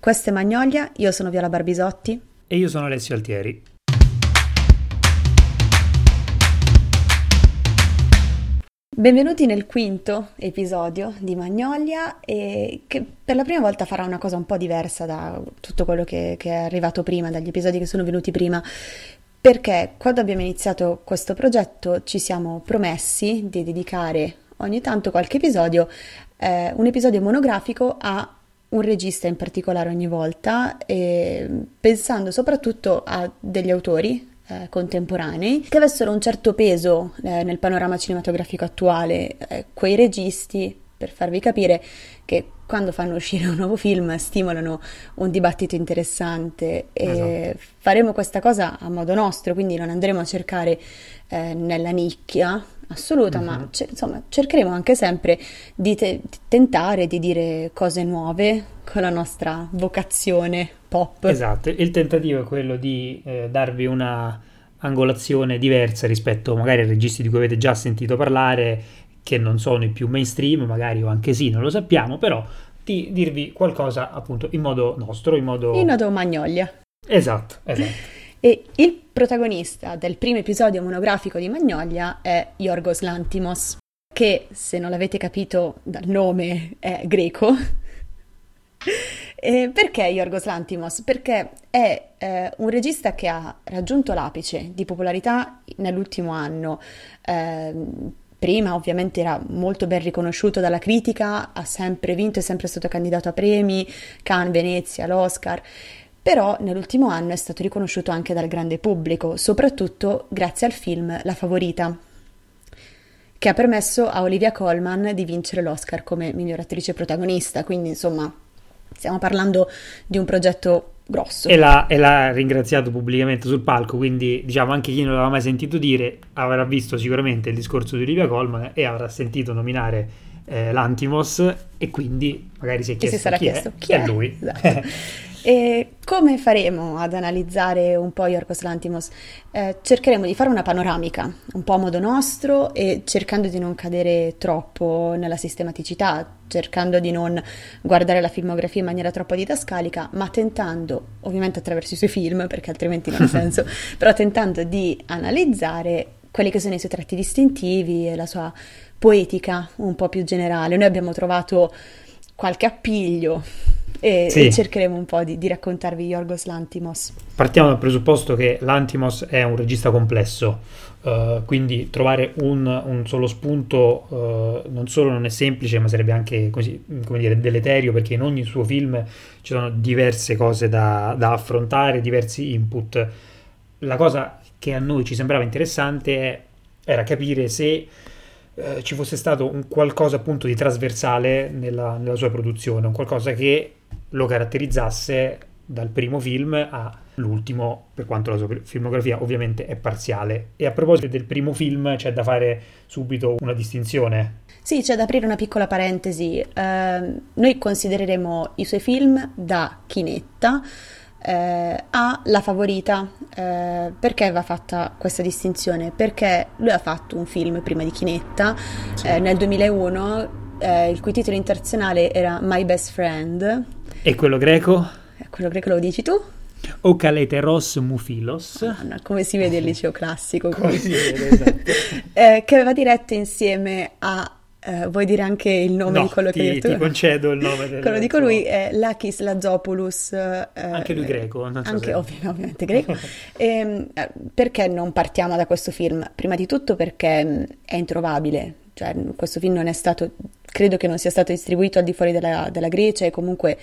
Questo è Magnolia, io sono Viola Barbisotti. E io sono Alessio Altieri. Benvenuti nel quinto episodio di Magnolia e che per la prima volta farà una cosa un po' diversa da tutto quello che, che, è arrivato prima, dagli episodi che sono venuti prima, perché quando abbiamo iniziato questo progetto ci siamo promessi di dedicare ogni tanto qualche episodio, eh, un episodio monografico a un regista in particolare ogni volta, pensando soprattutto a degli autori eh, contemporanei che avessero un certo peso eh, nel panorama cinematografico attuale, eh, quei registi, per farvi capire che quando fanno uscire un nuovo film stimolano un dibattito interessante esatto. faremo questa cosa a modo nostro, quindi non andremo a cercare eh, nella nicchia assoluta, uh-huh. ma mhm. c- insomma cercheremo anche sempre di, te- di, tentare di dire cose nuove con la nostra vocazione pop. Esatto, il tentativo è quello di eh, darvi una angolazione diversa rispetto magari ai registi di cui avete già sentito parlare, che non sono i più mainstream, magari o anche sì, non lo sappiamo, però di dirvi qualcosa appunto in modo nostro, in modo... In modo magnolia. Esatto, esatto. E il protagonista del primo episodio monografico di Magnolia è Yorgos Lantimos, che se non l'avete capito dal nome è greco. E perché Yorgos Lantimos? Perché è eh, un regista che ha raggiunto l'apice di popolarità nell'ultimo anno. Eh, prima ovviamente era molto ben riconosciuto dalla critica, ha sempre vinto, è sempre stato candidato a premi, Cannes, Venezia, l'Oscar però nell'ultimo anno è stato riconosciuto anche dal grande pubblico, soprattutto grazie al film La Favorita, che ha permesso a Olivia Colman di vincere l'Oscar come miglior attrice protagonista, quindi insomma stiamo parlando di un progetto grosso. E l'ha, e l'ha ringraziato pubblicamente sul palco, quindi diciamo anche chi non l'aveva mai sentito dire avrà visto sicuramente il discorso di Olivia Colman e avrà sentito nominare eh, l'Antimos e quindi magari si è chiesto chi, si sarà chi chiesto, è, chi è, è lui. Esatto. E come faremo ad analizzare un po' Yorgos Lantimos? Eh, cercheremo di fare una panoramica, un po' a modo nostro e cercando di non cadere troppo nella sistematicità, cercando di non guardare la filmografia in maniera troppo didascalica, ma tentando, ovviamente attraverso i suoi film, perché altrimenti non ha senso, però tentando di analizzare quelli che sono i suoi tratti distintivi e la sua poetica un po' più generale. Noi abbiamo trovato qualche appiglio e, sì. e cercheremo un po' di, di, raccontarvi Yorgos Lantimos. Partiamo dal presupposto che Lantimos è un regista complesso, uh, quindi trovare un, un solo spunto uh, non solo non è semplice, ma sarebbe anche così, come dire, deleterio, perché in ogni suo film ci sono diverse cose da, da affrontare, diversi input. La cosa che a noi ci sembrava interessante è, era capire se eh, ci fosse stato un qualcosa appunto di trasversale nella, nella, sua produzione, un qualcosa che lo caratterizzasse dal primo film all'ultimo, per quanto la sua filmografia ovviamente è parziale. E a proposito del primo film c'è da fare subito una distinzione. Sì, c'è da aprire una piccola parentesi. Uh, noi considereremo i suoi film da chinetta eh, ha la favorita. Eh, perché va fatta questa distinzione? Perché lui ha fatto un film prima di Chinetta sì. eh, nel 2001, eh, il cui titolo internazionale era My Best Friend. E quello greco? Eh, quello greco lo dici tu? O Caleteros Mufilos. No, come si vede il liceo classico. come si vede, esatto. Eh, che aveva diretto insieme a eh, vuoi dire anche il nome no, di quello ti, che hai detto? ti concedo il nome del Quello dico lui è Lakis Lazopoulos. Eh, anche lui greco. Non so anche ovvi- ovviamente greco. e, ehm, eh, perché non partiamo da questo film? Prima di tutto perché mm, è introvabile. Cioè, questo film non è stato, credo che non sia stato distribuito al di fuori della, della Grecia e comunque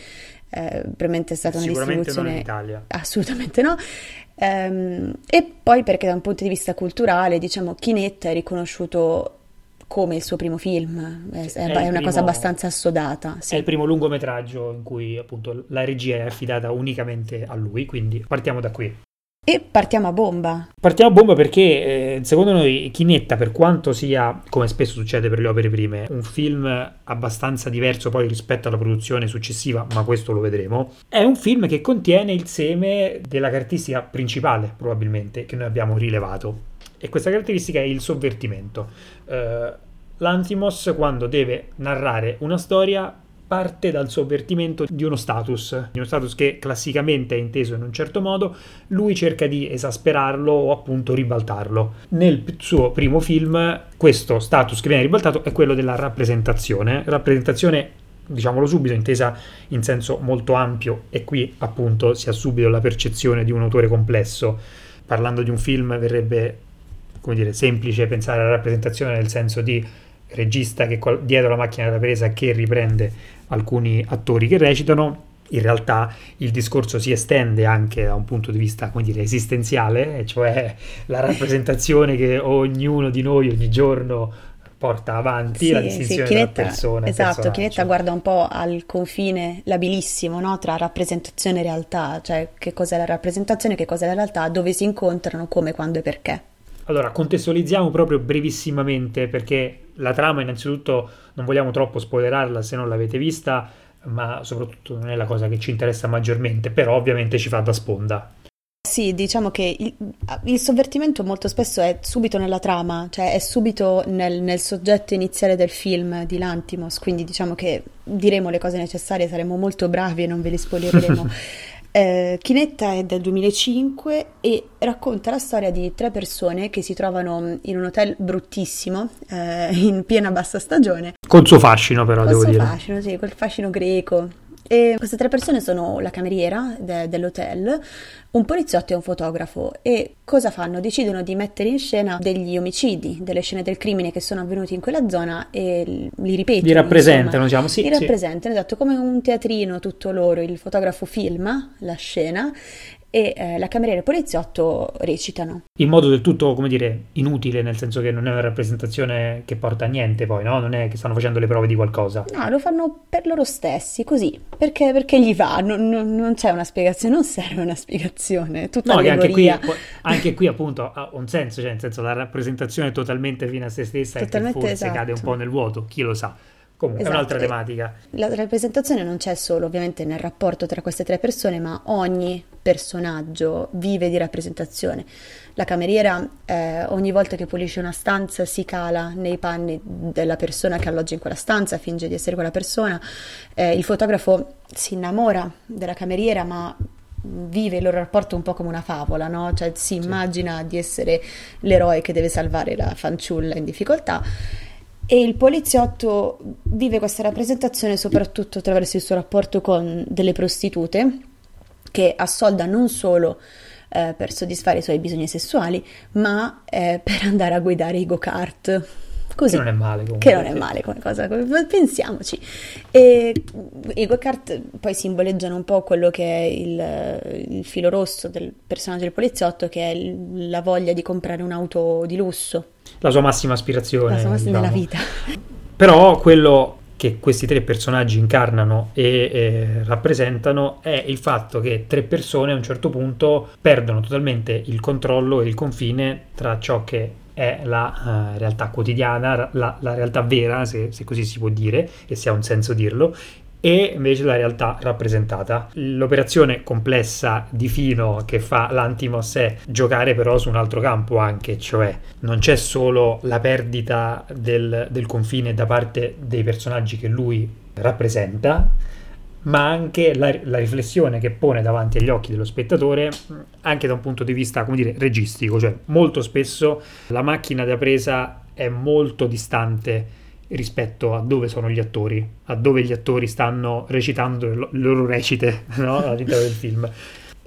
eh, probabilmente è stata una distribuzione... non in Italia. Assolutamente no. Ehm, e poi perché da un punto di vista culturale, diciamo, Chinetta è riconosciuto come il suo primo film, è, è, è una primo, cosa abbastanza assodata. Sì. È il primo lungometraggio in cui appunto la regia è affidata unicamente a lui, quindi partiamo da qui. E partiamo a bomba. Partiamo a bomba perché eh, secondo noi Chinetta, per quanto sia, come spesso succede per le opere prime, un film abbastanza diverso poi rispetto alla produzione successiva, ma questo lo vedremo, è un film che contiene il seme della caratteristica principale, probabilmente, che noi abbiamo rilevato e questa caratteristica è il sovvertimento. Uh, L'Antimos, quando deve narrare una storia, parte dal sovvertimento di uno status, di uno status che classicamente è inteso in un certo modo, lui cerca di esasperarlo o appunto ribaltarlo. Nel suo primo film questo status che viene ribaltato è quello della rappresentazione, rappresentazione diciamolo subito, intesa in senso molto ampio e qui appunto si ha subito la percezione di un autore complesso. Parlando di un film verrebbe, come dire, semplice pensare alla rappresentazione nel senso di regista che dietro la macchina da presa che riprende alcuni attori che recitano. In realtà il discorso si estende anche da un punto di vista, come dire, esistenziale, cioè la rappresentazione che ognuno di noi ogni giorno porta avanti sì, la distinzione sì, Chinetta, tra persona esatto, Chinetta guarda un po' al confine labilissimo no? tra rappresentazione e realtà, cioè che cos'è la rappresentazione, che cos'è la realtà, dove si incontrano, come, quando e perché. Allora, contestualizziamo proprio brevissimamente perché la trama innanzitutto non vogliamo troppo spoilerarla se non l'avete vista, ma soprattutto non è la cosa che ci interessa maggiormente, però ovviamente ci fa da sponda. Sì, diciamo che il, il, sovvertimento molto spesso è subito nella trama, cioè è subito nel, nel, soggetto iniziale del film di Lantimos, quindi diciamo che diremo le cose necessarie, saremo molto bravi e non ve le spoileremo. eh, Chinetta è del 2005 e racconta la storia di tre persone che si trovano in un hotel bruttissimo, eh, in piena bassa stagione. Col suo fascino però, Col devo suo dire. fascino, sì, quel fascino greco e queste tre persone sono la cameriera de- dell'hotel, un poliziotto e un fotografo. E cosa fanno? Decidono di mettere in scena degli omicidi, delle scene del crimine che sono avvenuti in quella zona e li ripetono. Li rappresentano, insomma. diciamo, sì. Li rappresentano, esatto, come un teatrino tutto loro. Il fotografo filma la scena e eh, la cameriera e il poliziotto recitano. In modo del tutto, come dire, inutile, nel senso che non è una rappresentazione che porta a niente poi, no? Non è che stanno facendo le prove di qualcosa. No, lo fanno per loro stessi, così, perché, perché gli va, non, non, non, c'è una spiegazione, non serve una spiegazione, tutta no, anche qui, anche qui appunto ha un senso, cioè nel senso la rappresentazione è totalmente fine a se stessa Totalmente e che forse esatto. cade un po' nel vuoto, chi lo sa. Comunque esatto. è un'altra tematica. La rappresentazione non c'è solo ovviamente nel rapporto tra queste tre persone, ma ogni personaggio vive di rappresentazione. La cameriera eh, ogni volta che pulisce una stanza si cala nei panni della persona che alloggia in quella stanza, finge di essere quella persona. Eh, il fotografo si innamora della cameriera, ma vive il loro rapporto un po' come una favola, no? Cioè si immagina di essere l'eroe che deve salvare la fanciulla in difficoltà e il poliziotto vive questa rappresentazione soprattutto attraverso il suo rapporto con delle prostitute che assolda non solo eh, per soddisfare i suoi bisogni sessuali, ma eh, per andare a guidare i go-kart. Così, che non è male comunque. Che non è male come cosa, pensiamoci. E i go-kart poi simboleggiano un po' quello che è il, il filo rosso del personaggio del poliziotto, che è la voglia di comprare un'auto di lusso la sua massima aspirazione. La sua massima diciamo. vita. Però quello che questi tre personaggi incarnano e eh, rappresentano è il fatto che tre persone a un certo punto perdono totalmente il controllo e il confine tra ciò che è la uh, realtà quotidiana, la, la realtà vera, se, se, così si può dire, e se ha un senso dirlo, e invece la realtà rappresentata. L'operazione complessa di Fino che fa l'Antimos è giocare però su un altro campo anche, cioè non c'è solo la perdita del, del confine da parte dei personaggi che lui rappresenta, ma anche la, la, riflessione che pone davanti agli occhi dello spettatore, anche da un punto di vista, come dire, registico, cioè molto spesso la macchina da presa è molto distante rispetto a dove sono gli attori, a dove gli attori stanno recitando le loro recite no? all'interno del film.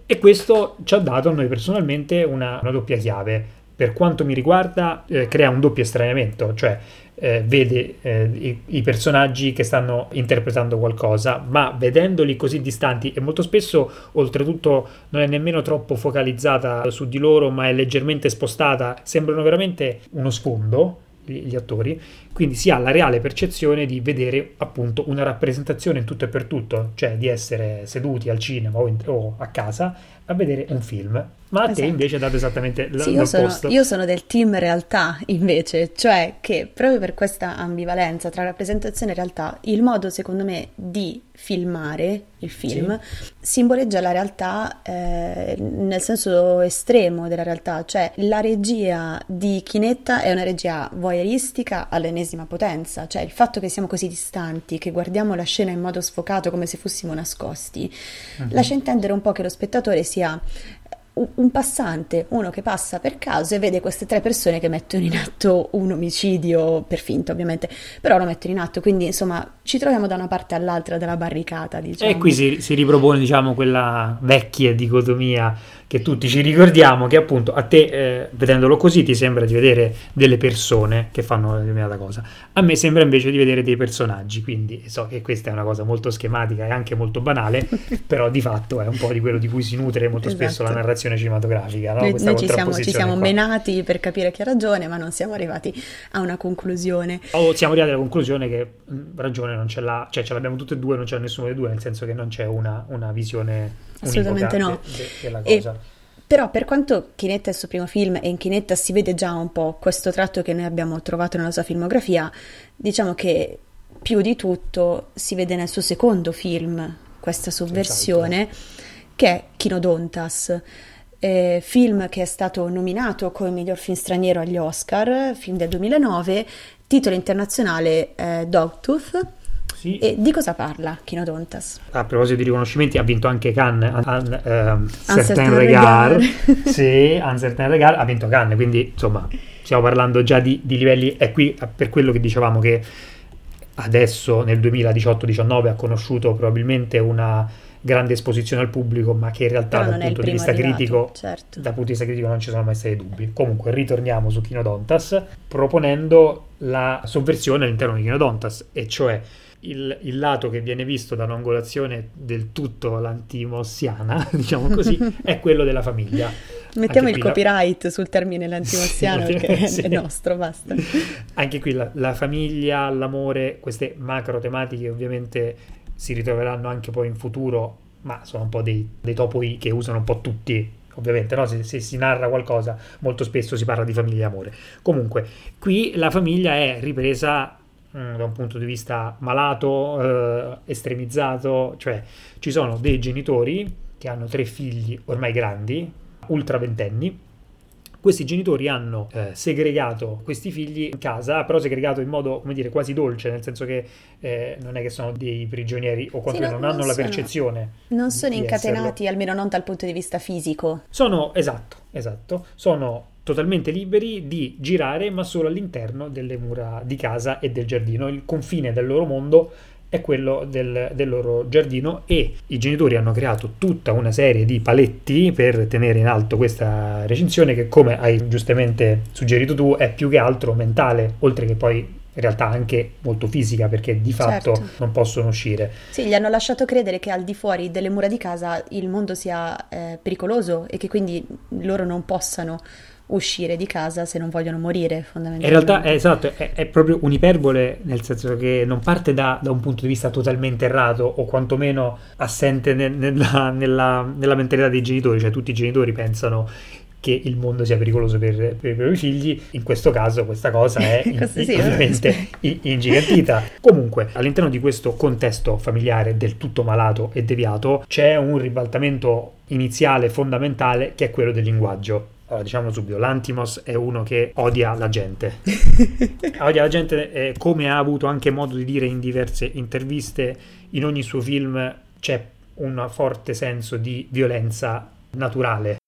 E questo ci ha dato a noi personalmente una, una doppia chiave. Per quanto mi riguarda, eh, crea un doppio estraniamento, cioè eh, vede eh, i, i, personaggi che stanno interpretando qualcosa, ma vedendoli così distanti e molto spesso, oltretutto, non è nemmeno troppo focalizzata su di loro, ma è leggermente spostata, sembrano veramente uno sfondo gli attori, quindi si ha la reale percezione di vedere appunto una rappresentazione in tutto e per tutto, cioè di essere seduti al cinema o, in, o a casa a vedere un film. Ma a esatto. te invece ha dato esattamente l- sì, io sono, io sono del team realtà invece, cioè che proprio per questa ambivalenza tra rappresentazione e realtà, il modo secondo me di filmare il film sì. simboleggia la realtà eh, nel senso estremo della realtà, cioè la regia di Chinetta è una regia voyeuristica all'ennesima all'ennesima potenza, cioè il fatto che siamo così distanti, che guardiamo la scena in modo sfocato come se fossimo nascosti, uh-huh. lascia intendere un po' che lo spettatore sia un passante, uno che passa per caso e vede queste tre persone che mettono in atto un omicidio, per finta ovviamente, però lo mettono in atto, quindi insomma ci troviamo da una parte all'altra della barricata. Diciamo. E qui si, si ripropone diciamo quella vecchia dicotomia che tutti ci ricordiamo che appunto a te, eh, vedendolo così, ti sembra di vedere delle persone che fanno una determinata cosa. A me sembra invece di vedere dei personaggi, quindi so che questa è una cosa molto schematica e anche molto banale, però di fatto è un po' di quello di cui si nutre molto esatto. spesso la narrazione cinematografica. No? Noi, noi ci, siamo, ci siamo menati per capire chi ha ragione, ma non siamo arrivati a una conclusione. O siamo arrivati alla conclusione che ragione non ce l'ha, cioè ce l'abbiamo tutte e due, non c'è nessuno dei due, nel senso che non c'è una, una visione Assolutamente no. De. E, però per quanto Chinetta è il suo primo film e in Chinetta si vede già un po' questo tratto che noi abbiamo trovato nella sua filmografia, diciamo che più di tutto si vede nel suo secondo film questa sovversione esatto. che è Kinodontas. Eh, film che è stato nominato come miglior film straniero agli Oscar, film del 2009, titolo internazionale eh, Dogtooth sì. E di cosa parla Kinodontas? A proposito di riconoscimenti, ha vinto anche Cannes, un, uh, Certain Regard. sì, un Certain Regard, ha vinto Cannes, quindi insomma stiamo parlando già di, di livelli, è qui per quello che dicevamo che adesso nel 2018-19 ha conosciuto probabilmente una grande esposizione al pubblico, ma che in realtà dal punto di vista arrivato, critico certo. dal punto di vista critico non ci sono mai stati dubbi. Comunque ritorniamo su Kinodontas proponendo la sovversione all'interno di Kinodontas, e cioè il, il, lato che viene visto da un'angolazione del tutto l'antimossiana, diciamo così, è quello della famiglia. Mettiamo Anche il copyright la... sul termine l'antimossiano sì, perché sì. è nostro, basta. Anche qui la, la, famiglia, l'amore, queste macro tematiche ovviamente si ritroveranno anche poi in futuro, ma sono un po' dei, dei topoi che usano un po' tutti ovviamente, no? se, se, si narra qualcosa molto spesso si parla di famiglia e amore. Comunque, qui la famiglia è ripresa Mm, da un punto di vista malato, eh, estremizzato, cioè ci sono dei genitori che hanno tre figli ormai grandi, ultra ventenni, questi genitori hanno eh, segregato questi figli in casa, però segregato in modo, come dire, quasi dolce, nel senso che eh, non è che sono dei prigionieri o quantomeno sì, non, non, hanno non la sono, percezione. Non sono incatenati, esserlo. almeno non dal punto di vista fisico. Sono, esatto, esatto, sono totalmente liberi di girare, ma solo all'interno delle mura di casa e del giardino. Il confine del loro mondo è quello del, del, loro giardino e i genitori hanno creato tutta una serie di paletti per tenere in alto questa recinzione che come hai giustamente suggerito tu è più che altro mentale oltre che poi in realtà anche molto fisica perché di fatto certo. non possono uscire. Sì, gli hanno lasciato credere che al di fuori delle mura di casa il mondo sia eh, pericoloso e che quindi loro non possano uscire di casa se non vogliono morire fondamentalmente. In realtà è esatto, è, è proprio un'iperbole nel senso che non parte da, da, un punto di vista totalmente errato o quantomeno assente nel, nella, nella, nella mentalità dei genitori, cioè tutti i genitori pensano che il mondo sia pericoloso per, per, i propri figli, in questo caso questa cosa è in, sì, ovviamente ingigantita. Comunque, all'interno di questo contesto familiare del tutto malato e deviato, c'è un ribaltamento iniziale fondamentale che è quello del linguaggio allora, diciamo subito, l'Antimos è uno che odia la gente. odia la gente eh, come ha avuto anche modo di dire in diverse interviste, in ogni suo film c'è un forte senso di violenza naturale.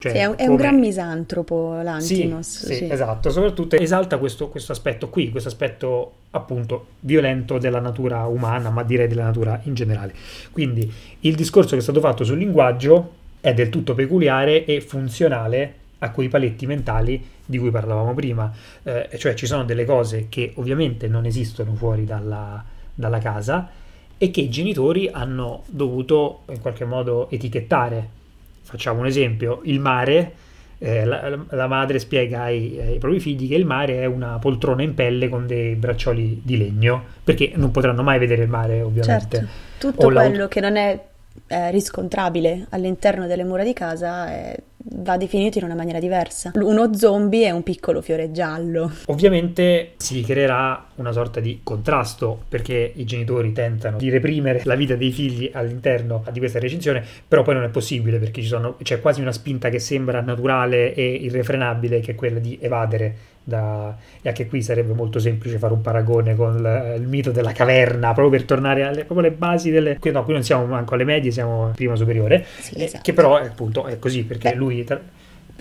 Cioè, sì, è, un, come... è, un, gran misantropo l'Antimos. Sì, sì, sì. esatto, soprattutto esalta questo, questo aspetto qui, questo aspetto appunto violento della natura umana, ma direi della natura in generale. Quindi il discorso che è stato fatto sul linguaggio è del tutto peculiare e funzionale a quei paletti mentali di cui parlavamo prima, eh, cioè ci sono delle cose che ovviamente non esistono fuori dalla, dalla casa e che i genitori hanno dovuto in qualche modo etichettare. Facciamo un esempio, il mare, eh, la, la, madre spiega ai, ai, propri figli che il mare è una poltrona in pelle con dei braccioli di legno, perché non potranno mai vedere il mare ovviamente. Certo. Tutto quello che non è eh, riscontrabile all'interno delle mura di casa è va definito in una maniera diversa. Uno zombie è un piccolo fiore giallo. Ovviamente si creerà una sorta di contrasto perché i genitori tentano di reprimere la vita dei figli all'interno di questa recensione, però poi non è possibile perché sono, c'è quasi una spinta che sembra naturale e irrefrenabile che è quella di evadere da... e anche qui sarebbe molto semplice fare un paragone con il, il mito della caverna proprio per tornare alle proprio le basi delle qui, no, qui non siamo manco alle medie siamo prima superiore Sì, eh, esatto. che però appunto è così perché Beh, lui tra-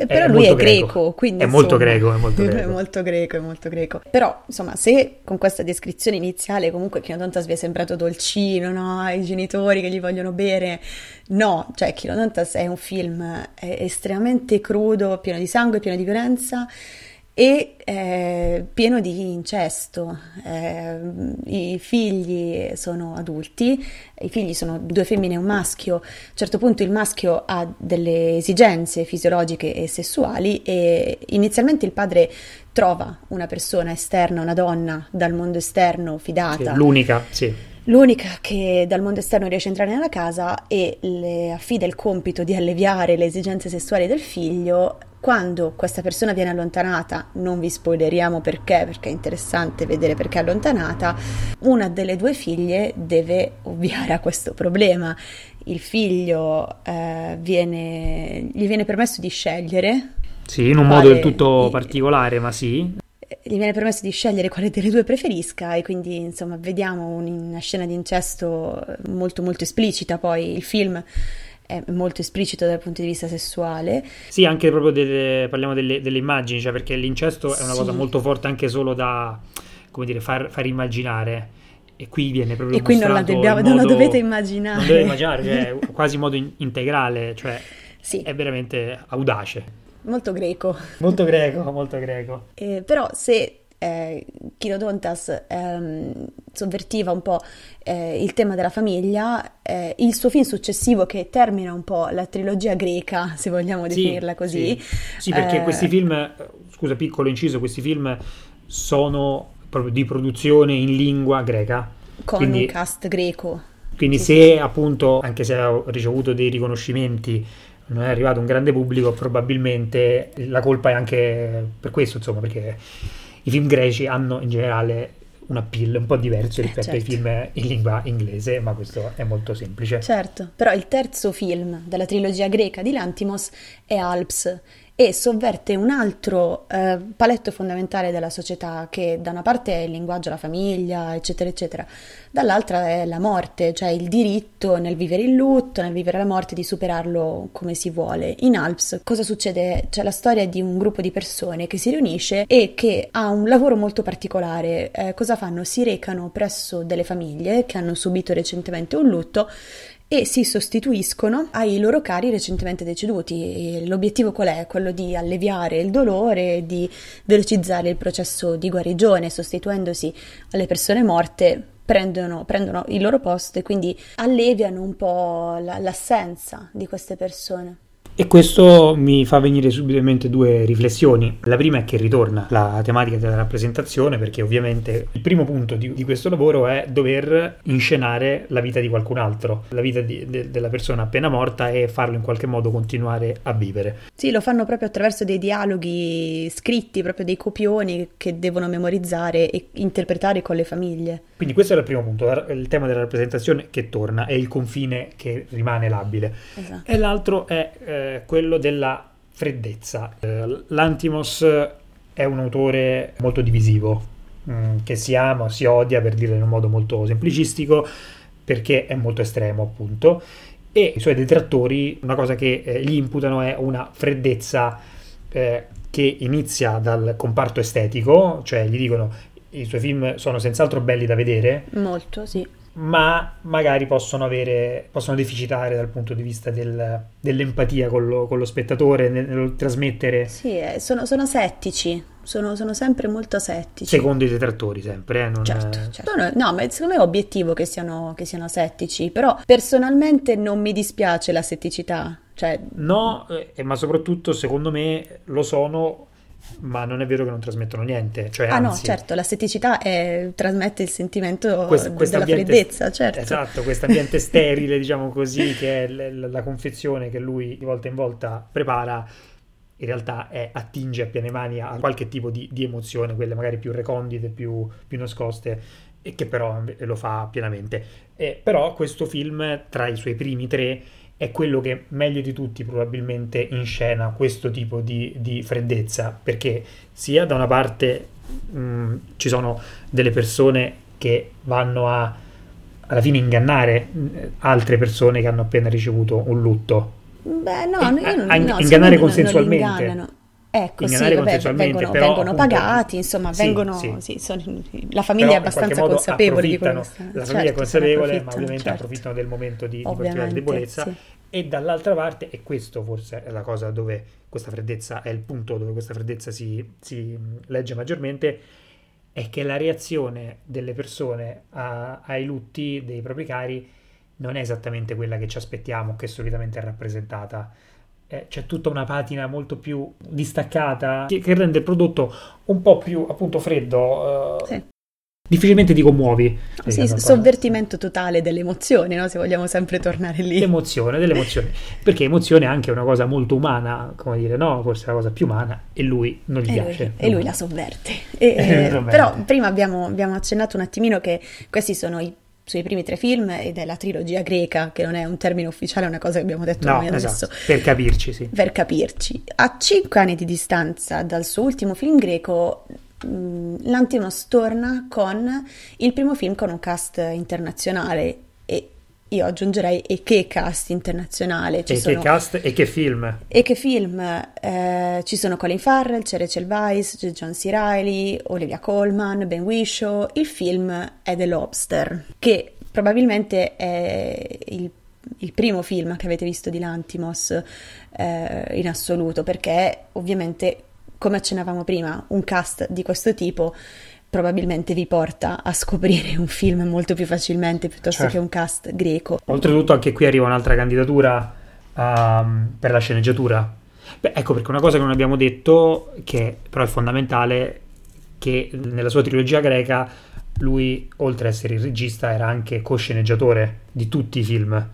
Eh, Però è lui è molto greco, quindi è molto insomma, greco è molto è greco molto greco, è molto greco. Però, insomma, se con questa descrizione iniziale comunque Chilodontas vi è sembrato dolcino, no? I genitori che gli vogliono bere, no, cioè Chilodontas è un film eh, estremamente crudo, pieno di sangue, pieno di violenza e eh, pieno di incesto. Eh, I figli sono adulti, i figli sono due femmine e un maschio. A un certo punto il maschio ha delle esigenze fisiologiche e sessuali e inizialmente il padre trova una persona esterna, una donna dal mondo esterno Sì, fidata. l'unica sì L'unica che dal mondo esterno riesce a entrare nella casa e le affida il compito di alleviare le esigenze sessuali del figlio. Quando questa persona viene allontanata, non vi spoileriamo perché, perché è interessante vedere perché è allontanata, una delle due figlie deve ovviare a questo problema. Il figlio eh, viene, gli viene permesso di scegliere sì in un quale- modo del tutto particolare ma sì gli viene permesso di scegliere quale delle due preferisca e quindi insomma vediamo un- una scena di incesto molto molto esplicita poi il film è molto esplicito dal punto di vista sessuale Sì, anche proprio delle, parliamo delle, delle immagini, cioè perché l'incesto è una Sì. cosa molto forte anche solo da, come dire, far, far immaginare. E qui viene proprio e qui non la, dobbiamo- in non la modo- dovete immaginare Non dovete immaginare, cioè quasi in modo in- integrale, cioè sì, è veramente audace. molto greco Molto greco, molto greco. Eh, però se eh, Chilodontas ehm, sovvertiva un po' eh, il tema della famiglia, eh, il suo film successivo che termina un po' la trilogia greca, se vogliamo Sì, definirla così, Sì, Sì, perché eh, questi film, scusa, piccolo inciso, questi film sono proprio di produzione in lingua greca. con Quindi- un cast greco. Quindi Sì, se appunto, anche se ha ricevuto dei riconoscimenti, non è arrivato un grande pubblico, probabilmente la colpa è anche per questo, insomma, perché i film greci hanno in generale un appeal un po' diverso Eh, rispetto ai certo. film in lingua inglese, ma questo è molto semplice. Certo, però il terzo film della trilogia greca di Lantimos è Alps e sovverte un altro eh, paletto fondamentale della società che da una parte è il linguaggio, la famiglia, eccetera, eccetera, dall'altra è la morte, cioè il diritto nel vivere il lutto, nel vivere la morte, di superarlo come si vuole. In Alps cosa succede? C'è la storia di un gruppo di persone che si riunisce e che ha un lavoro molto particolare. Eh, cosa fanno? Si recano presso delle famiglie che hanno subito recentemente un lutto e si sostituiscono ai loro cari recentemente deceduti. E l'obiettivo qual è? Quello di alleviare il dolore di velocizzare il processo di guarigione, sostituendosi alle persone morte. Prendono, prendono il loro posto e quindi alleviano un po' la- l'assenza di queste persone. E questo mi fa venire subito in mente due riflessioni. La prima è che ritorna la tematica della rappresentazione, perché ovviamente il primo punto di, di questo lavoro è dover inscenare la vita di qualcun altro, la vita di- de- della persona appena morta e farlo in qualche modo continuare a vivere. Sì, lo fanno proprio attraverso dei dialoghi scritti, proprio dei copioni che devono memorizzare e interpretare con le famiglie. Quindi questo è il primo punto, il tema della rappresentazione che torna, è il confine che rimane labile. Esatto. E l'altro è eh, quello della freddezza. Eh, Lantimos è un autore molto divisivo, mm, che si ama o si odia, per dirlo in un modo molto semplicistico, perché è molto estremo, appunto. E i suoi detrattori, una cosa che eh, gli imputano è una freddezza eh, che inizia dal comparto estetico, cioè gli dicono i suoi film sono senz'altro belli da vedere, Molto, sì. Ma magari possono avere, possono deficitare dal punto di vista del- dell'empatia con lo, con lo spettatore, nel, nel trasmettere, Sì, eh, sono, sono asettici, sono, sono sempre molto asettici. secondo i detrattori sempre. eh, non- Certo, certo. No, no, ma secondo me è obiettivo che siano, che siano asettici, però personalmente non mi dispiace la setticità, cioè No, eh, ma soprattutto secondo me lo sono ma non è vero che non trasmettono niente. Cioè, ah anzi, no, certo, la setticità è, trasmette il sentimento Quest- della freddezza, certo. Esatto, questo ambiente sterile, diciamo così, che è l- la confezione che lui di volta in volta prepara, in realtà è, attinge a piene mani a qualche tipo di, di emozione, quelle magari più recondite, più, più nascoste, e che però lo fa pienamente. Eh, però questo film, tra i suoi primi tre, è quello che meglio di tutti probabilmente inscena questo tipo di, di freddezza, perché sia da una parte mh, ci sono delle persone che vanno a alla fine ingannare altre persone che hanno appena ricevuto un lutto. Beh, no, io non, a, a, no, ingannare consensualmente. Non Ecco, sì, vabbè, vengono, però, vengono appunto, pagati, insomma, sì, vengono, sì. sono, la famiglia però è abbastanza consapevole di quello che La famiglia certo, è consapevole, ma ovviamente certo. approfittano del momento di, di particolare debolezza. E dall'altra parte, e questo forse è la cosa dove questa freddezza è il punto dove questa freddezza si, si legge maggiormente, è che la reazione delle persone a, ai lutti dei propri cari non è esattamente quella che ci aspettiamo, che solitamente è rappresentata eh, c'è tutta una patina molto più distaccata che, che, rende il prodotto un po' più appunto freddo. Uh, sì. Difficilmente ti commuovi. Sì, sovvertimento totale dell'emozione, no? se vogliamo sempre tornare lì. L'emozione, dell'emozione. Perché emozione è anche una cosa molto umana, come dire, no? Forse è la cosa più umana, e lui non gli e piace. Lui, e lui la sovverte. E, eh, però prima abbiamo, abbiamo accennato un attimino che questi sono i suoi primi tre film ed è la trilogia greca, che non è un termine ufficiale, è una cosa che abbiamo detto no, noi adesso. Esatto. Per capirci, sì. Per capirci. A cinque anni di distanza dal suo ultimo film greco, Lantimos torna con il primo film con un cast internazionale io aggiungerei e che cast internazionale. Ci e sono... che cast e che film. E che film. Eh, ci sono Colin Farrell, c'è Rachel Weisz, c'è John C. Reilly, Olivia Colman, Ben Whishaw. Il film è The Lobster, che probabilmente è il, il primo film che avete visto di Lantimos eh, in assoluto, perché ovviamente, come accennavamo prima, un cast di questo tipo probabilmente vi porta a scoprire un film molto più facilmente piuttosto certo. che un cast greco. Oltretutto anche qui arriva un'altra candidatura um, per la sceneggiatura. Beh, ecco perché una cosa che non abbiamo detto, che però è fondamentale, che nella sua trilogia greca lui, oltre ad essere il regista, era anche co-sceneggiatore di tutti i film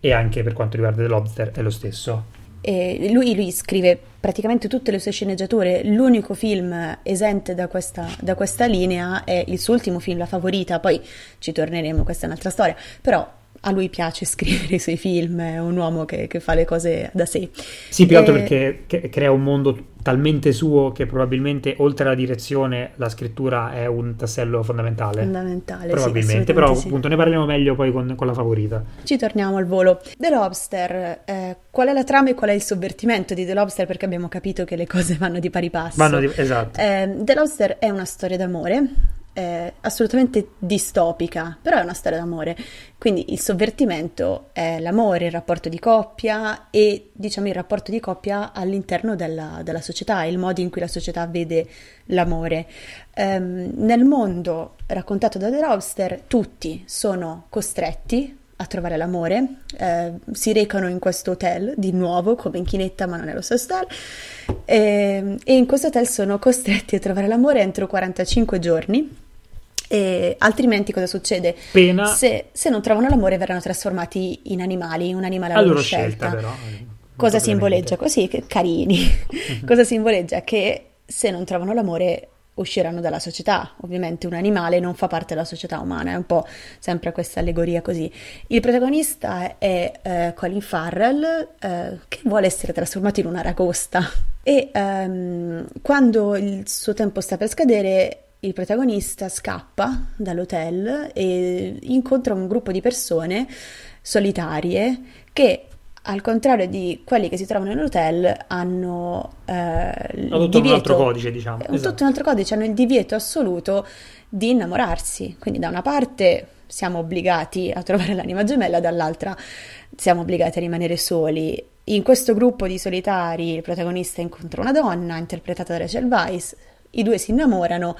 e anche per quanto riguarda The Lobster è lo stesso. E lui, lui, scrive praticamente tutte le sue sceneggiature. L'unico film esente da questa, da questa, linea è il suo ultimo film, La Favorita. Poi ci torneremo, questa è un'altra storia. Però a lui piace scrivere i suoi film, è un uomo che, che fa le cose da sé. Sì, più altro perché crea un mondo talmente suo che probabilmente oltre alla direzione la scrittura è un tassello fondamentale. Fondamentale, probabilmente, sì, però sì. appunto ne parleremo meglio poi con, con, la favorita. Ci torniamo al volo. The Lobster, eh, qual è la trama e qual è il sovvertimento di The Lobster? Perché abbiamo capito che le cose vanno di pari passo. Vanno di, esatto. Eh, The Lobster è una storia d'amore eh, assolutamente distopica, però è una storia d'amore. Quindi il sovvertimento è l'amore, il rapporto di coppia e diciamo il rapporto di coppia all'interno della, della società, il modo in cui la società vede l'amore. Um, nel mondo raccontato da The Lobster tutti sono costretti a trovare l'amore, eh, si recano in questo hotel di nuovo come in chinetta ma non è lo stesso hotel e, e in questo hotel sono costretti a trovare l'amore entro 45 giorni e altrimenti cosa succede? Pena. Se, se, non trovano l'amore verranno trasformati in animali, un animale a loro scelta. scelta però, cosa simboleggia? Così, che carini. cosa simboleggia? Che se non trovano l'amore usciranno dalla società. Ovviamente un animale non fa parte della società umana, è un po' sempre questa allegoria così. Il protagonista è eh, Colin Farrell eh, che vuole essere trasformato in un'aragosta e ehm, quando il suo tempo sta per scadere il protagonista scappa dall'hotel e incontra un gruppo di persone solitarie che al contrario di quelli che si trovano nell'hotel hanno eh, tutto divieto, un altro codice diciamo. esatto. tutto un altro codice hanno il divieto assoluto di innamorarsi. Quindi da una parte siamo obbligati a trovare l'anima gemella dall'altra siamo obbligati a rimanere soli. In questo gruppo di solitari il protagonista incontra una donna interpretata da Rachel Weisz i due si innamorano,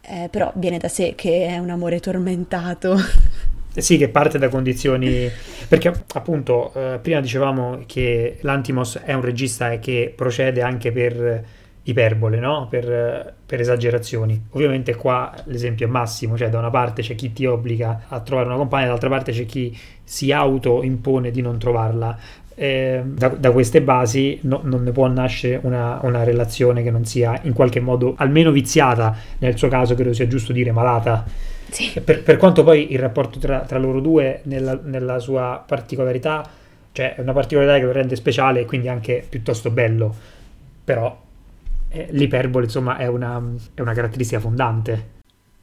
eh, però viene da sé che è un amore tormentato. Sì, che parte da condizioni. Perché appunto, eh, prima dicevamo che l'Antimos è un regista che procede anche per iperbole, no? per, per, esagerazioni. Ovviamente qua l'esempio è massimo, cioè da una parte c'è chi ti obbliga a trovare una compagna, dall'altra parte c'è chi si auto-impone di non trovarla. Eh, da, da, queste basi no, non ne può nascere una, una, relazione che non sia in qualche modo almeno viziata, nel suo caso credo sia giusto dire malata. Sì. Per, per, quanto poi il rapporto tra, tra loro due, nella, nella sua particolarità, cioè è una particolarità che lo rende speciale e quindi anche piuttosto bello, però eh, l'iperbole insomma è una, è una caratteristica fondante.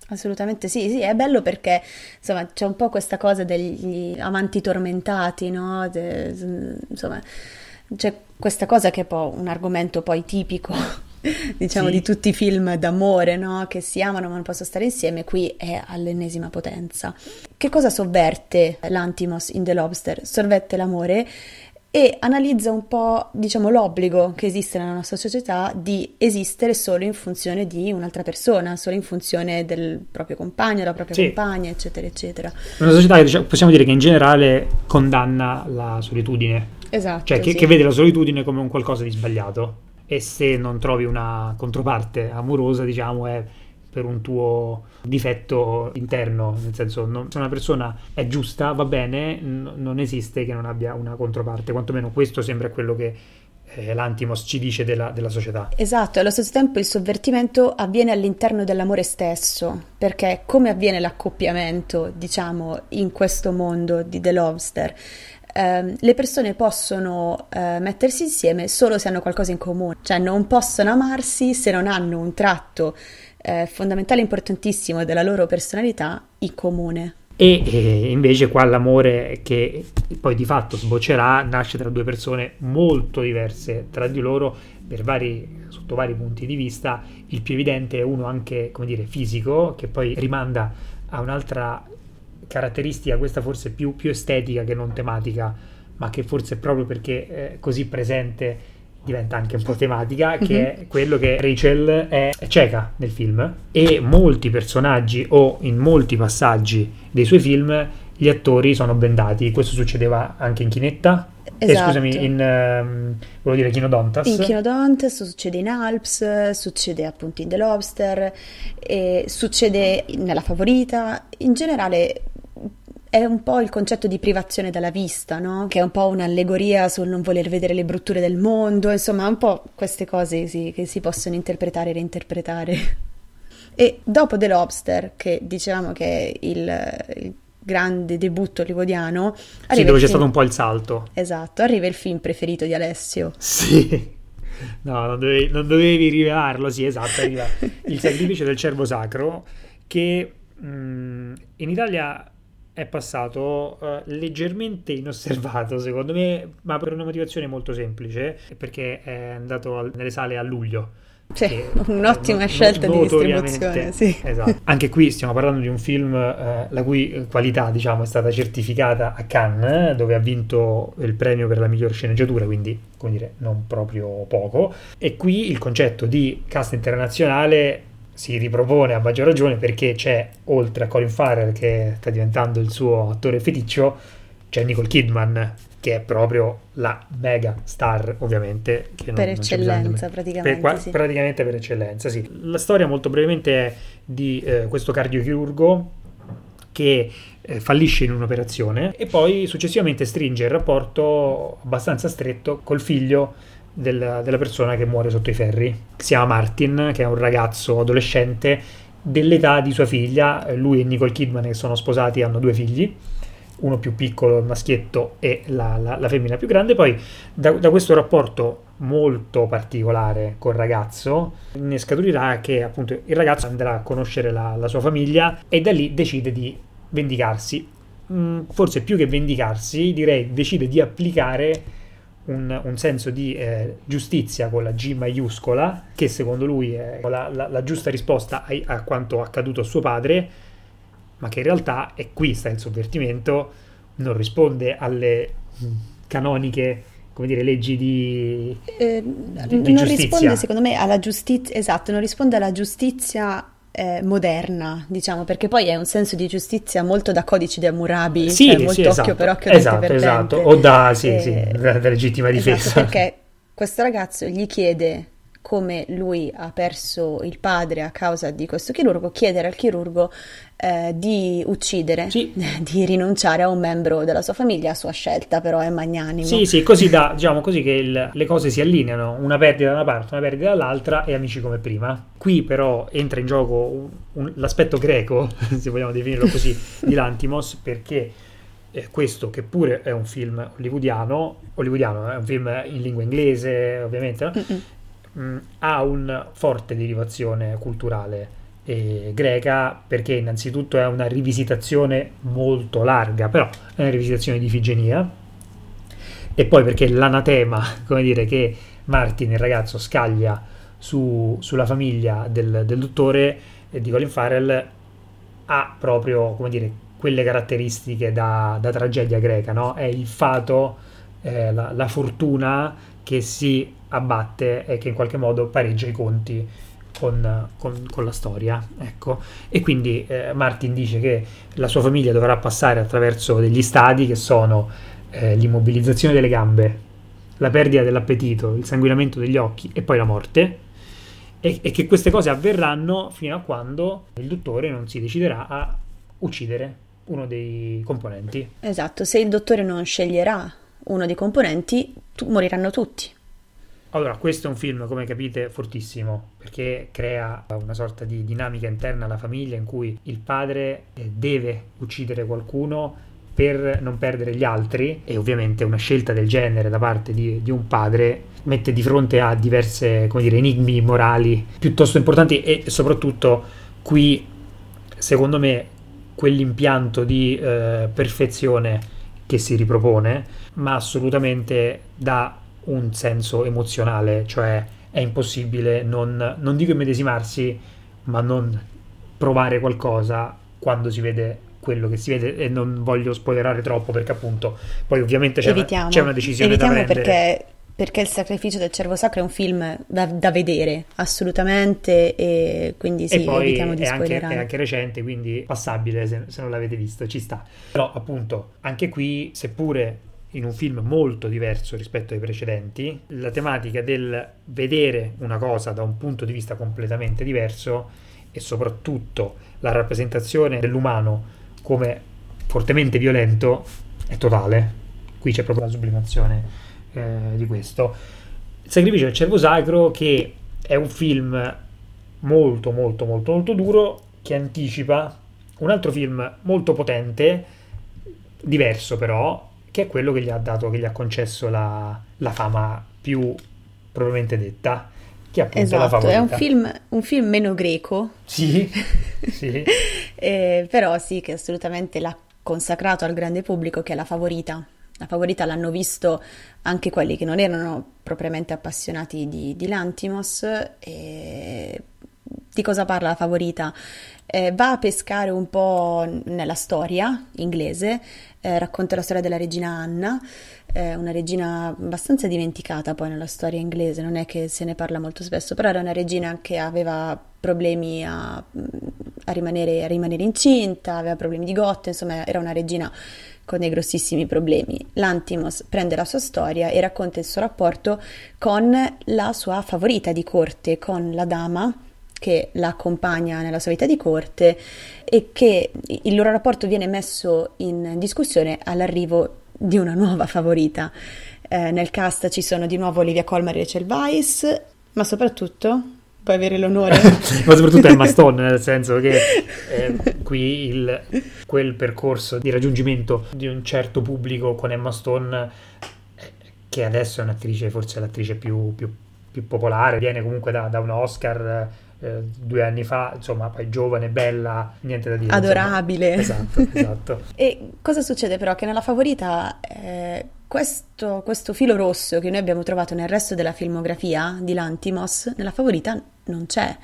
Assolutamente sì, sì, è bello perché insomma c'è un po' questa cosa degli amanti tormentati, no? De, insomma, c'è questa cosa che è poi un argomento poi tipico, diciamo, sì. di tutti i film d'amore, no? Che si amano ma non possono stare insieme, qui è all'ennesima potenza. Che cosa sovverte l'Antimos in The Lobster? Sovverte l'amore e analizza un po', diciamo, l'obbligo che esiste nella nostra società di esistere solo in funzione di un'altra persona, solo in funzione del proprio compagno, della propria sì. compagna, eccetera, eccetera. Una società che diciamo, possiamo dire che in generale condanna la solitudine. Esatto. Cioè che, sì. che vede la solitudine come un qualcosa di sbagliato. E se non trovi una controparte amorosa, diciamo, è per un tuo difetto interno, nel senso non, se una persona è giusta va bene, n- non esiste che non abbia una controparte, quantomeno questo sembra quello che eh, l'Antimos ci dice della, della, società. Esatto, e allo stesso tempo il sovvertimento avviene all'interno dell'amore stesso, perché come avviene l'accoppiamento, diciamo, in questo mondo di The Lobster? Uh, le persone possono uh, mettersi insieme solo se hanno qualcosa in comune, cioè non possono amarsi se non hanno un tratto eh, fondamentale importantissimo della loro personalità in comune. E, e invece qua l'amore che poi di fatto sboccerà nasce tra due persone molto diverse tra di loro vari, sotto vari punti di vista. Il più evidente è uno anche, come dire, fisico, che poi rimanda a un'altra caratteristica, questa forse più, più estetica che non tematica, ma che forse proprio perché è così presente diventa anche un po' tematica, che mm-hmm. è quello che Rachel è cieca nel film e molti personaggi o in molti passaggi dei suoi film gli attori sono bendati. Questo succedeva anche in Chinetta. Eh, esatto. Eh, scusami, in um, volevo dire Chinodontas. In Chinodontas, succede in Alps, succede appunto in The Lobster, succede nella Favorita. In generale è un po' il concetto di privazione dalla vista, no? Che è un po' un'allegoria sul non voler vedere le brutture del mondo, insomma, un po' queste cose sì, che si possono interpretare e reinterpretare. E dopo The Lobster, che dicevamo che è il, il grande debutto hollywoodiano, sì, dove c'è stato un po' il salto. Esatto, arriva il film preferito di Alessio. Sì. No, non dovevi, non dovevi rivelarlo, sì, esatto, arriva Il sacrificio del cervo sacro, che mh, mm, in Italia è passato uh, leggermente inosservato secondo me, ma per una motivazione molto semplice, perché è andato al, nelle sale a luglio. Cioè, un'ottima no, scelta no, di distribuzione, sì. Esatto. Anche qui stiamo parlando di un film eh, la cui qualità, diciamo, è stata certificata a Cannes, dove ha vinto il premio per la miglior sceneggiatura, quindi, come dire, non proprio poco. E qui il concetto di cast internazionale si ripropone a maggior ragione perché c'è, oltre a Colin Farrell che sta diventando il suo attore feticcio, c'è Nicole Kidman che è proprio la mega star ovviamente. per non, eccellenza non praticamente. Per, sì. Praticamente per eccellenza, sì. La storia molto brevemente è di eh, questo cardiochirurgo che eh, fallisce in un'operazione e poi successivamente stringe il rapporto abbastanza stretto col figlio del, della persona che muore sotto i ferri. Si chiama Martin, che è un ragazzo adolescente dell'età di sua figlia. Lui e Nicole Kidman, che sono sposati, hanno due figli uno più piccolo, il maschietto, e la, la, la femmina più grande. Poi da, da, questo rapporto molto particolare col ragazzo ne scaturirà che appunto il ragazzo andrà a conoscere la, la sua famiglia e da lì decide di vendicarsi. Mm, forse più che vendicarsi, direi decide di applicare un, un senso di eh, giustizia con la G maiuscola, che secondo lui è la, la, la giusta risposta a, a, quanto accaduto a suo padre, ma che in realtà, e qui sta il sovvertimento, non risponde alle canoniche come dire, leggi di, eh, di, di non giustizia. risponde secondo me alla giustizia esatto non risponde alla giustizia eh, moderna, diciamo, perché poi è un senso di giustizia molto da codice di Hammurabi, sì, cioè molto sì, esatto. occhio per occhio, esatto, per esatto, o da, sì, eh, sì, da, da legittima esatto, difesa. perché questo ragazzo gli chiede come lui ha perso il padre a causa di questo chirurgo, chiedere al chirurgo eh, di uccidere, Sì. di rinunciare a un membro della sua famiglia, a sua scelta, però è magnanimo. Sì, sì, così da, diciamo così che il- le cose si allineano, una perdita da una parte, una perdita dall'altra e amici come prima. Qui però entra in gioco un- un- l'aspetto greco, se vogliamo definirlo così, di Lantimos, perché eh, questo che pure è un film hollywoodiano, hollywoodiano, è un film in lingua inglese, ovviamente, no? Mh, ha una forte derivazione culturale eh, greca perché innanzitutto è una rivisitazione molto larga, però è una rivisitazione di Ifigenia e poi perché l'anatema, come dire, che Martin, il ragazzo, scaglia su- sulla famiglia del, del dottore eh, di Colin Farrell ha proprio, come dire, quelle caratteristiche da, da tragedia greca, no? È il fato, eh, la, la fortuna che si abbatte e che in qualche modo pareggia i conti con, con- con la storia, ecco. E quindi eh, Martin dice che la sua famiglia dovrà passare attraverso degli stadi che sono eh, l'immobilizzazione delle gambe, la perdita dell'appetito, il sanguinamento degli occhi e poi la morte. E, e che queste cose avverranno fino a quando il dottore non si deciderà a uccidere uno dei componenti. Esatto, se il dottore non sceglierà uno dei componenti, tu- moriranno tutti. Allora, questo è un film, come capite, fortissimo, perché crea una sorta di dinamica interna alla famiglia in cui il padre eh, deve uccidere qualcuno per non perdere gli altri e ovviamente una scelta del genere da parte di, di un padre mette di fronte a diverse, come dire, enigmi morali piuttosto importanti e soprattutto qui, secondo me, quell'impianto di eh, perfezione che si ripropone, ma assolutamente dà un senso emozionale, cioè è impossibile non, non dico immedesimarsi, ma non provare qualcosa quando si vede quello che si vede e non voglio spoilerare troppo perché appunto poi ovviamente c'è, una, Evitiamo, c'è una decisione evitiamo da prendere. perché, perché il sacrificio del cervo sacro è un film da, da vedere assolutamente e quindi sì, e poi evitiamo di è anche, è anche recente, quindi passabile se, se non l'avete visto, ci sta. Però appunto, anche qui, seppure in un film molto diverso rispetto ai precedenti, la tematica del vedere una cosa da un punto di vista completamente diverso e soprattutto la rappresentazione dell'umano come fortemente violento è totale. Qui c'è proprio la sublimazione eh, di questo. Il sacrificio del cervo sacro che è un film molto molto molto molto duro che anticipa un altro film molto potente diverso però che è quello che gli ha dato che gli ha concesso la, la fama più probabilmente detta che è appunto la Esatto, è un favorita film, un film meno greco, sì sì eh, però sì che assolutamente l'ha consacrato al grande pubblico che è La Favorita. La Favorita l'hanno visto anche quelli che non erano propriamente appassionati di, di Lantimos. E di cosa parla La Favorita? Eh, va a pescare un po' nella storia inglese, eh, racconta la storia della regina Anna, eh, una regina abbastanza dimenticata poi nella storia inglese, non è che se ne parla molto spesso, però era una regina che aveva problemi a, a rimanere, a rimanere incinta, aveva problemi di gotte, insomma era una regina con dei grossissimi problemi. Lantimos prende la sua storia e racconta il suo rapporto con la sua favorita di corte, con la dama che la accompagna nella sua vita di corte e che il loro rapporto viene messo in discussione all'arrivo di una nuova favorita. Eh, nel cast ci sono di nuovo Olivia Colman e Rachel Weisz, ma soprattutto puoi avere l'onore. ma soprattutto Emma Stone nel senso che eh, qui il, quel percorso di raggiungimento di un certo pubblico con Emma Stone che adesso è un'attrice forse l'attrice più, più, più popolare viene comunque da, da un Oscar eh, due anni fa insomma poi giovane, bella niente da dire insomma. Adorabile. esatto, esatto E cosa succede però? Che nella favorita eh, questo, questo filo rosso che noi abbiamo trovato nel resto della filmografia di Lantimos, nella favorita non c'è.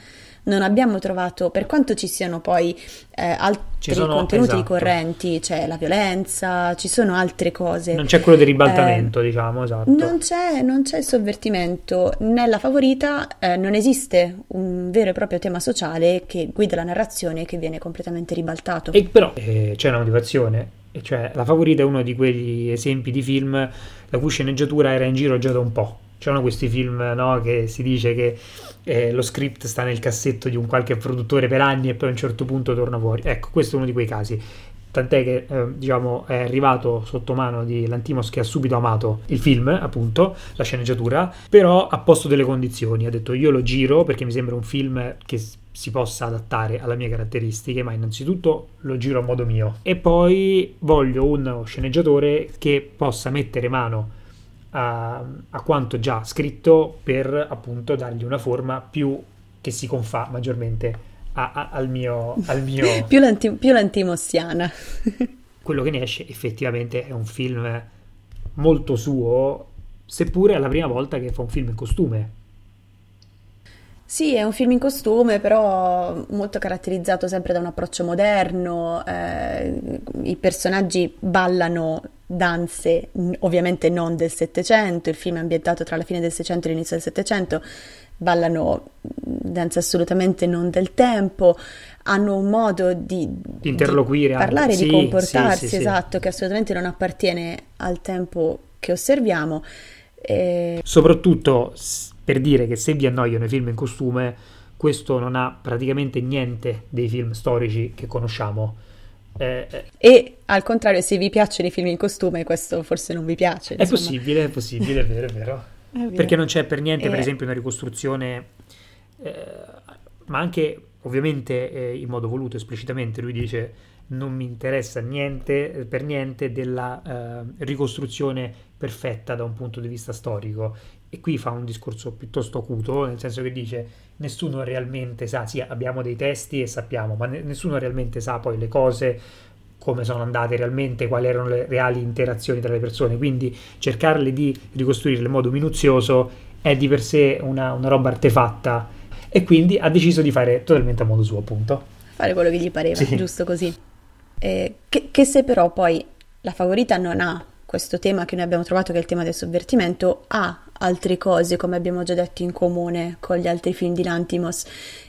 Non abbiamo trovato, per quanto ci siano poi eh, altri sono- contenuti esatto. ricorrenti, c'è la violenza, ci sono altre cose. non c'è quello del ribaltamento diciamo esatto Non c'è, non c'è il sovvertimento. Nella favorita eh, non esiste un vero e proprio tema sociale che guida la narrazione che viene completamente ribaltato. E però eh, c'è una motivazione, e cioè La Favorita è uno di quegli esempi di film la cui sceneggiatura era in giro già da un po'. c'erano questi film no, che si dice che eh, lo script sta nel cassetto di un qualche produttore per anni e poi a un certo punto torna fuori. Ecco, questo è uno di quei casi. Tant'è che eh, diciamo, è arrivato sotto mano di Lantimos che ha subito amato il film, appunto, la sceneggiatura, però ha posto delle condizioni. Ha detto io lo giro perché mi sembra un film che si possa adattare alle mie caratteristiche, ma innanzitutto lo giro a modo mio. E poi voglio uno sceneggiatore che possa mettere mano a, a quanto già scritto per appunto dargli una forma più che si confà maggiormente a, a, al mio... Al mio... più, l'anti, più l'antimossiana. quello che ne esce effettivamente è un film molto suo, seppure è la prima volta che fa un film in costume. Sì, è un film in costume, però molto caratterizzato sempre da un approccio moderno. Eh, I personaggi ballano danze, ovviamente non del Settecento, il film è ambientato tra la fine del Seicento e l'inizio del Settecento, ballano danze assolutamente non del tempo, hanno un modo di, di interloquire, di parlare, anche. di sì, comportarsi, sì, sì, esatto, che assolutamente non appartiene al tempo che osserviamo. E... Soprattutto per dire che se vi annoiano i film in costume, questo non ha praticamente niente dei film storici che conosciamo. Eh, eh. E al contrario, se vi piacciono i film in costume, questo forse non vi piace. Insomma. È possibile, è possibile, è vero, è vero. Perché non c'è per niente, per esempio, una ricostruzione, eh, ma anche ovviamente eh, in modo voluto, esplicitamente, lui dice non mi interessa niente, per niente della eh, ricostruzione perfetta da un punto di vista storico. E qui fa un discorso piuttosto acuto, nel senso che dice nessuno realmente sa, sì abbiamo dei testi e sappiamo, ma nessuno realmente sa poi le cose, come sono andate realmente, quali erano le reali interazioni tra le persone, quindi cercarle di ricostruirle in modo minuzioso è di per sé una, una roba artefatta e quindi ha deciso di fare totalmente a modo suo appunto. Fare quello che gli pareva, sì. giusto così. Eh, che, che se però poi la favorita non ha questo tema che noi abbiamo trovato, che è il tema del sovvertimento, ha altre cose, come abbiamo già detto, in comune con gli altri film di Lantimos.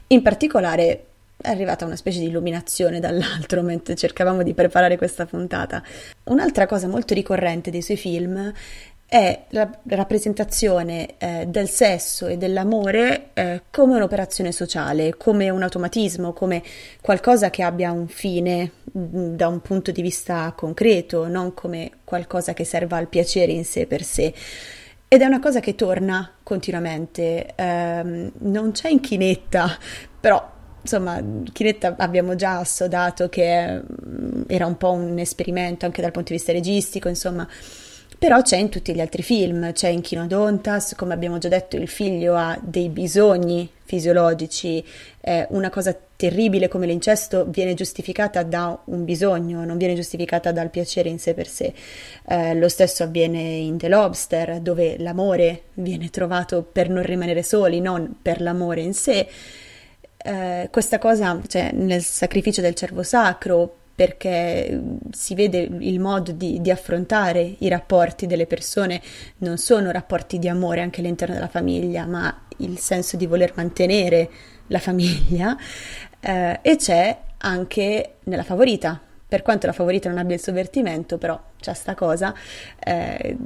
In particolare è arrivata una specie di illuminazione dall'altro mentre cercavamo di preparare questa puntata. Un'altra cosa molto ricorrente dei suoi film è la rappresentazione eh, del sesso e dell'amore eh, come un'operazione sociale, come un automatismo, come qualcosa che abbia un fine mh, mm, da un punto di vista concreto, non come qualcosa che serva al piacere in sé per sé. Ed è una cosa che torna continuamente, eh, non c'è in chinetta, però insomma, Chinetta abbiamo già assodato che mm, era un po' un esperimento anche dal punto di vista registico, insomma, però c'è in tutti gli altri film, c'è in Chinodontas, come abbiamo già detto, il figlio ha dei bisogni fisiologici, eh, una cosa terribile come l'incesto viene giustificata da un bisogno, non viene giustificata dal piacere in sé per sé. Eh, lo stesso avviene in The Lobster, dove l'amore viene trovato per non rimanere soli, non per l'amore in sé. Eh, questa cosa, cioè nel sacrificio del cervo sacro, perché mm, si vede il modo di, di, affrontare i rapporti delle persone, non sono rapporti di amore anche all'interno della famiglia, ma il senso di voler mantenere la famiglia eh, e c'è anche nella favorita, per quanto la favorita non abbia il sovvertimento, però c'è sta cosa. Eh,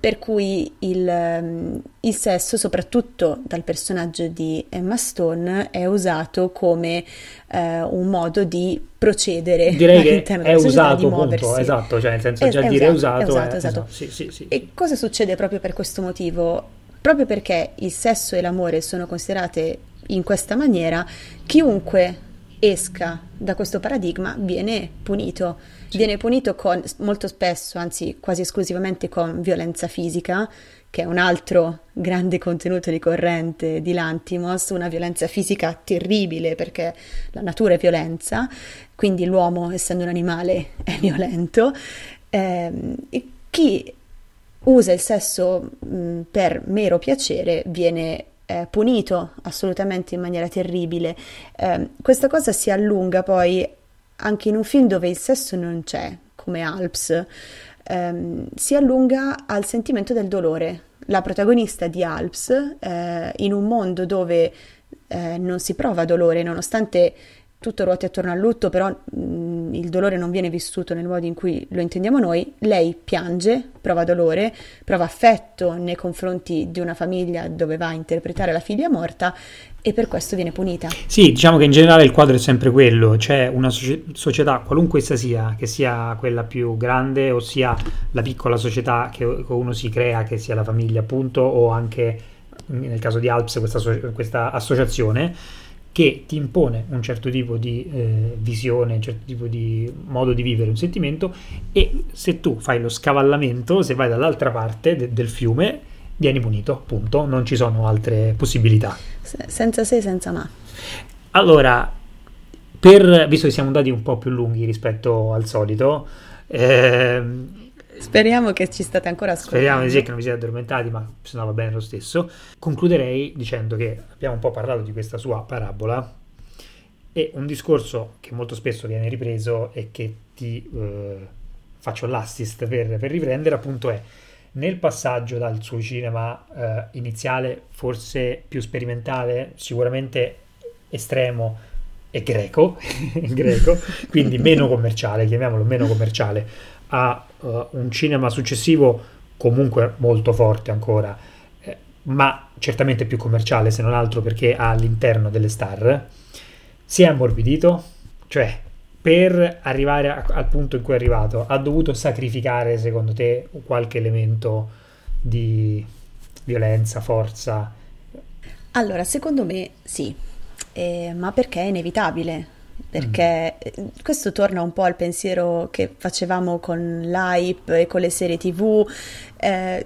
per cui il, ehm, il, sesso, soprattutto dal personaggio di Emma Stone, è usato come eh, un modo di procedere Direi che è usato, appunto, esatto, cioè nel senso già dire è usato. È usato, è, esatto. Sì, sì, sì, e cosa succede proprio per questo motivo? Proprio perché il sesso e l'amore sono considerate in questa maniera, chiunque esca da questo paradigma viene punito sì. viene punito con, molto spesso, anzi quasi esclusivamente con violenza fisica, che è un altro grande contenuto ricorrente di Lantimos, una violenza fisica terribile perché la natura è violenza, quindi l'uomo, essendo un animale, è violento. Eh, chi usa il sesso mh, per mero piacere viene eh, punito assolutamente in maniera terribile. Eh, questa cosa si allunga poi anche in un film dove il sesso non c'è, come Alps, ehm, si allunga al sentimento del dolore. La protagonista di Alps, eh, in un mondo dove eh, non si prova dolore, nonostante tutto ruoti attorno al lutto, però mm, il dolore non viene vissuto nel modo in cui lo intendiamo noi, lei piange, prova dolore, prova affetto nei confronti di una famiglia dove va a interpretare la figlia morta e per questo viene punita. Sì, diciamo che in generale il quadro è sempre quello, c'è una società, qualunque essa sia, che sia quella più grande, ossia la piccola società che uno si crea, che sia la famiglia appunto, o anche nel caso di Alps questa, questa associazione, che ti impone un certo tipo di eh, visione, un certo tipo di modo di vivere un sentimento e se tu fai lo scavallamento, se vai dall'altra parte de- del fiume, vieni punito, punto, non ci sono altre possibilità. Se- senza se, senza ma. Allora, per, visto che siamo andati un po' più lunghi rispetto al solito, ehm, Speriamo che ci state ancora ascoltando. Speriamo di sì che non vi siete addormentati, ma se no va bene lo stesso. Concluderei dicendo che abbiamo un po' parlato di questa sua parabola e un discorso che molto spesso viene ripreso e che ti eh, faccio l'assist per, per, riprendere appunto è nel passaggio dal suo cinema eh, iniziale, forse più sperimentale, sicuramente estremo e greco, greco quindi meno commerciale, chiamiamolo meno commerciale, a uh, un cinema successivo comunque molto forte ancora, eh, ma certamente più commerciale se non altro perché ha all'interno delle star, si è ammorbidito, cioè per arrivare a, al punto in cui è arrivato ha dovuto sacrificare secondo te qualche elemento di violenza, forza? Allora, secondo me sì, eh, ma perché è inevitabile perché mm. questo torna un po' al pensiero che facevamo con l'hype e con le serie tv. Eh,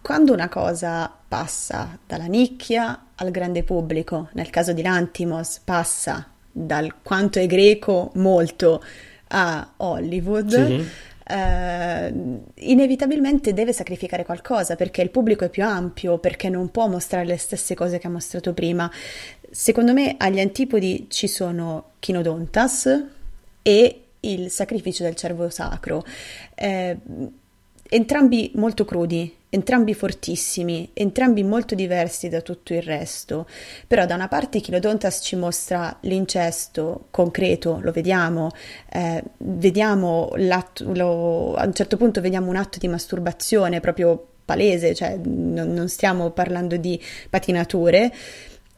quando una cosa passa dalla nicchia al grande pubblico, nel caso di Lantimos passa dal quanto è greco molto a Hollywood, sì. eh, inevitabilmente deve sacrificare qualcosa perché il pubblico è più ampio, perché non può mostrare le stesse cose che ha mostrato prima. Secondo me agli antipodi ci sono Chinodontas e il sacrificio del cervo sacro. Eh, entrambi molto crudi, entrambi fortissimi, entrambi molto diversi da tutto il resto. Però da una parte Chinodontas ci mostra l'incesto concreto, lo vediamo, eh, vediamo lo, a un certo punto vediamo un atto di masturbazione proprio palese, cioè non, non stiamo parlando di patinature.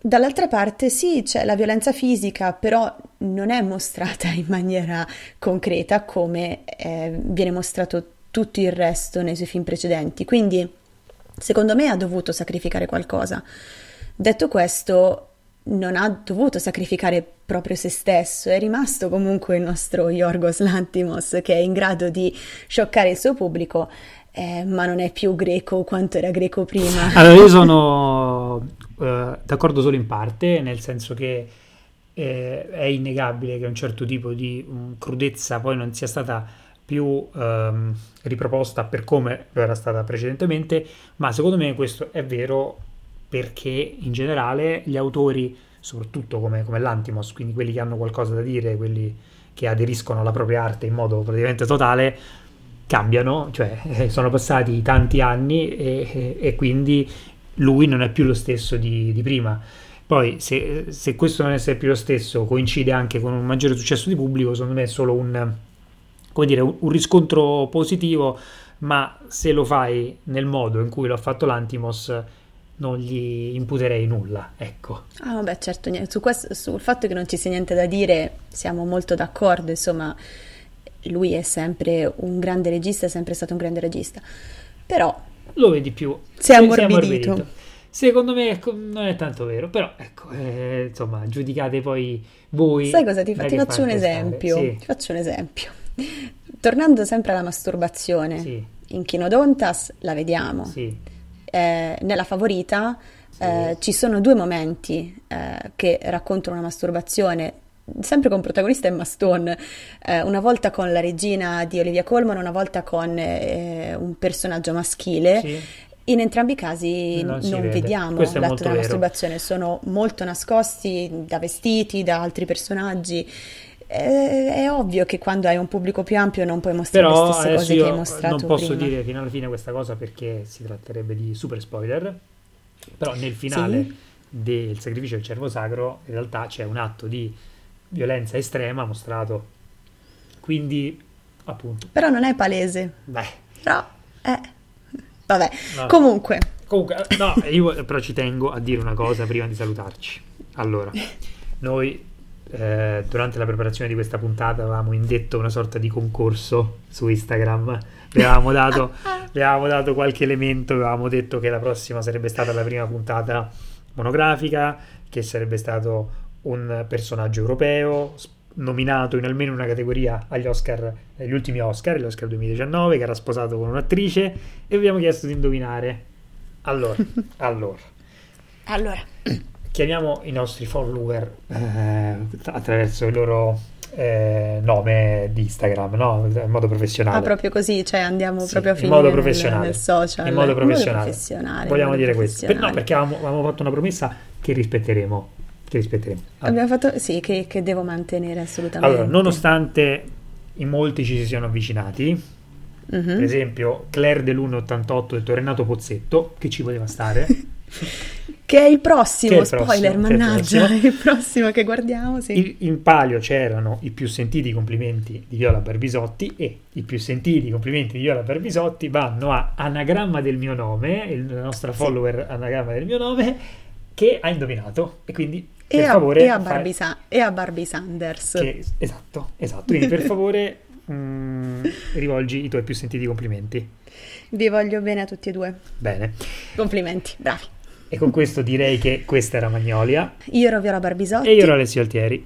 Dall'altra parte sì, c'è la violenza fisica, però non è mostrata in maniera concreta come eh, viene mostrato tutto il resto nei suoi film precedenti. Quindi, secondo me, ha dovuto sacrificare qualcosa. Detto questo, non ha dovuto sacrificare proprio se stesso, è rimasto comunque il nostro Yorgos Lantimos che è in grado di scioccare il suo pubblico, eh, ma non è più greco quanto era greco prima. Allora, io sono eh, d'accordo solo in parte, nel senso che eh, è innegabile che un certo tipo di um, crudezza poi non sia stata più um, riproposta per come era stata precedentemente, ma secondo me questo è vero perché in generale gli autori, soprattutto come, come l'Antimos, quindi quelli che hanno qualcosa da dire, quelli che aderiscono alla propria arte in modo praticamente totale, cambiano, cioè sono passati tanti anni e, e, e quindi lui non è più lo stesso di, di prima. Poi, se, se, questo non essere più lo stesso coincide anche con un maggiore successo di pubblico, secondo me è solo un, dire, un, un riscontro positivo, ma se lo fai nel modo in cui l'ha fatto l'Antimos, non gli imputerei nulla, ecco. Ah, vabbè, certo, su questo, sul fatto che non ci sia niente da dire siamo molto d'accordo, insomma, lui è sempre un grande regista, è sempre stato un grande regista. Però lo vedi più. Si è ammorbidito. Secondo me ecco, non è tanto vero, però ecco, eh, insomma, giudicate poi voi. Sai cosa ti, fa, ti faccio un esempio? Sì. Ti faccio un esempio. Tornando sempre alla masturbazione, sì. in Kinodontas la vediamo. Sì. Eh, nella favorita eh, ci sono due momenti eh, che raccontano una masturbazione sempre con protagonista Emma Stone, eh, una volta con la regina di Olivia Colman, una volta con eh, un personaggio maschile. Sì. In entrambi i casi non, non vediamo l'atto della masturbazione, sono molto nascosti da vestiti, da altri personaggi. È, è ovvio che quando hai un pubblico più ampio non puoi mostrare Però le stesse cose che hai mostrato Non posso prima. dire fino alla fine questa cosa perché si tratterebbe di super spoiler. Però nel finale sì. del sacrificio del cervo sacro in realtà c'è un atto di violenza estrema mostrato quindi appunto. Però non è palese. Beh. Però, eh. Vabbè, No. comunque, Comunque, no, io però ci tengo a dire una cosa prima di salutarci. Allora, noi eh, durante la preparazione di questa puntata avevamo indetto una sorta di concorso su Instagram. Vi avevamo dato, vi avevamo dato qualche elemento, avevamo detto che la prossima sarebbe stata la prima puntata monografica, che sarebbe stato un personaggio europeo nominato in almeno una categoria agli Oscar, agli ultimi Oscar, gli Oscar 2019, che era sposato con un'attrice e vi abbiamo chiesto di indovinare. Allora, allora, allora, chiamiamo i nostri follower eh, attraverso il loro eh, nome di Instagram, no? In modo professionale. ah, proprio così, cioè andiamo Sì, proprio a in finire modo nel- professionale. nel, social. In modo professionale. professionale, Vogliamo modo dire questo. Per- no, perché avevamo, avevamo fatto una promessa che rispetteremo. Che rispetteremo. Ah, Abbiamo fatto, sì, che, che devo mantenere assolutamente. Allora, nonostante in molti ci si siano avvicinati, Mhm. per esempio Claire dell'188 detto Renato Pozzetto, che ci voleva stare, Che è il prossimo, è il prossimo, spoiler, è il mannaggia, prossimo. il prossimo che guardiamo, sì. il- in palio c'erano i più sentiti complimenti di Viola Barbisotti e i più sentiti complimenti di Viola Barbisotti vanno a Anagramma del mio nome, il- la nostra follower Anagramma del mio nome, che ha indovinato e quindi per e, a, favore e a fai- Barbie Sa- e a Barbie Sanders. che- esatto, esatto, quindi per favore mm, rivolgi i tuoi più sentiti complimenti. Vi voglio bene a tutti e due. Bene, Complimenti, bravi. e con questo direi che questa era Magnolia Io ero Viola Barbisotti. e io ero Alessio Altieri.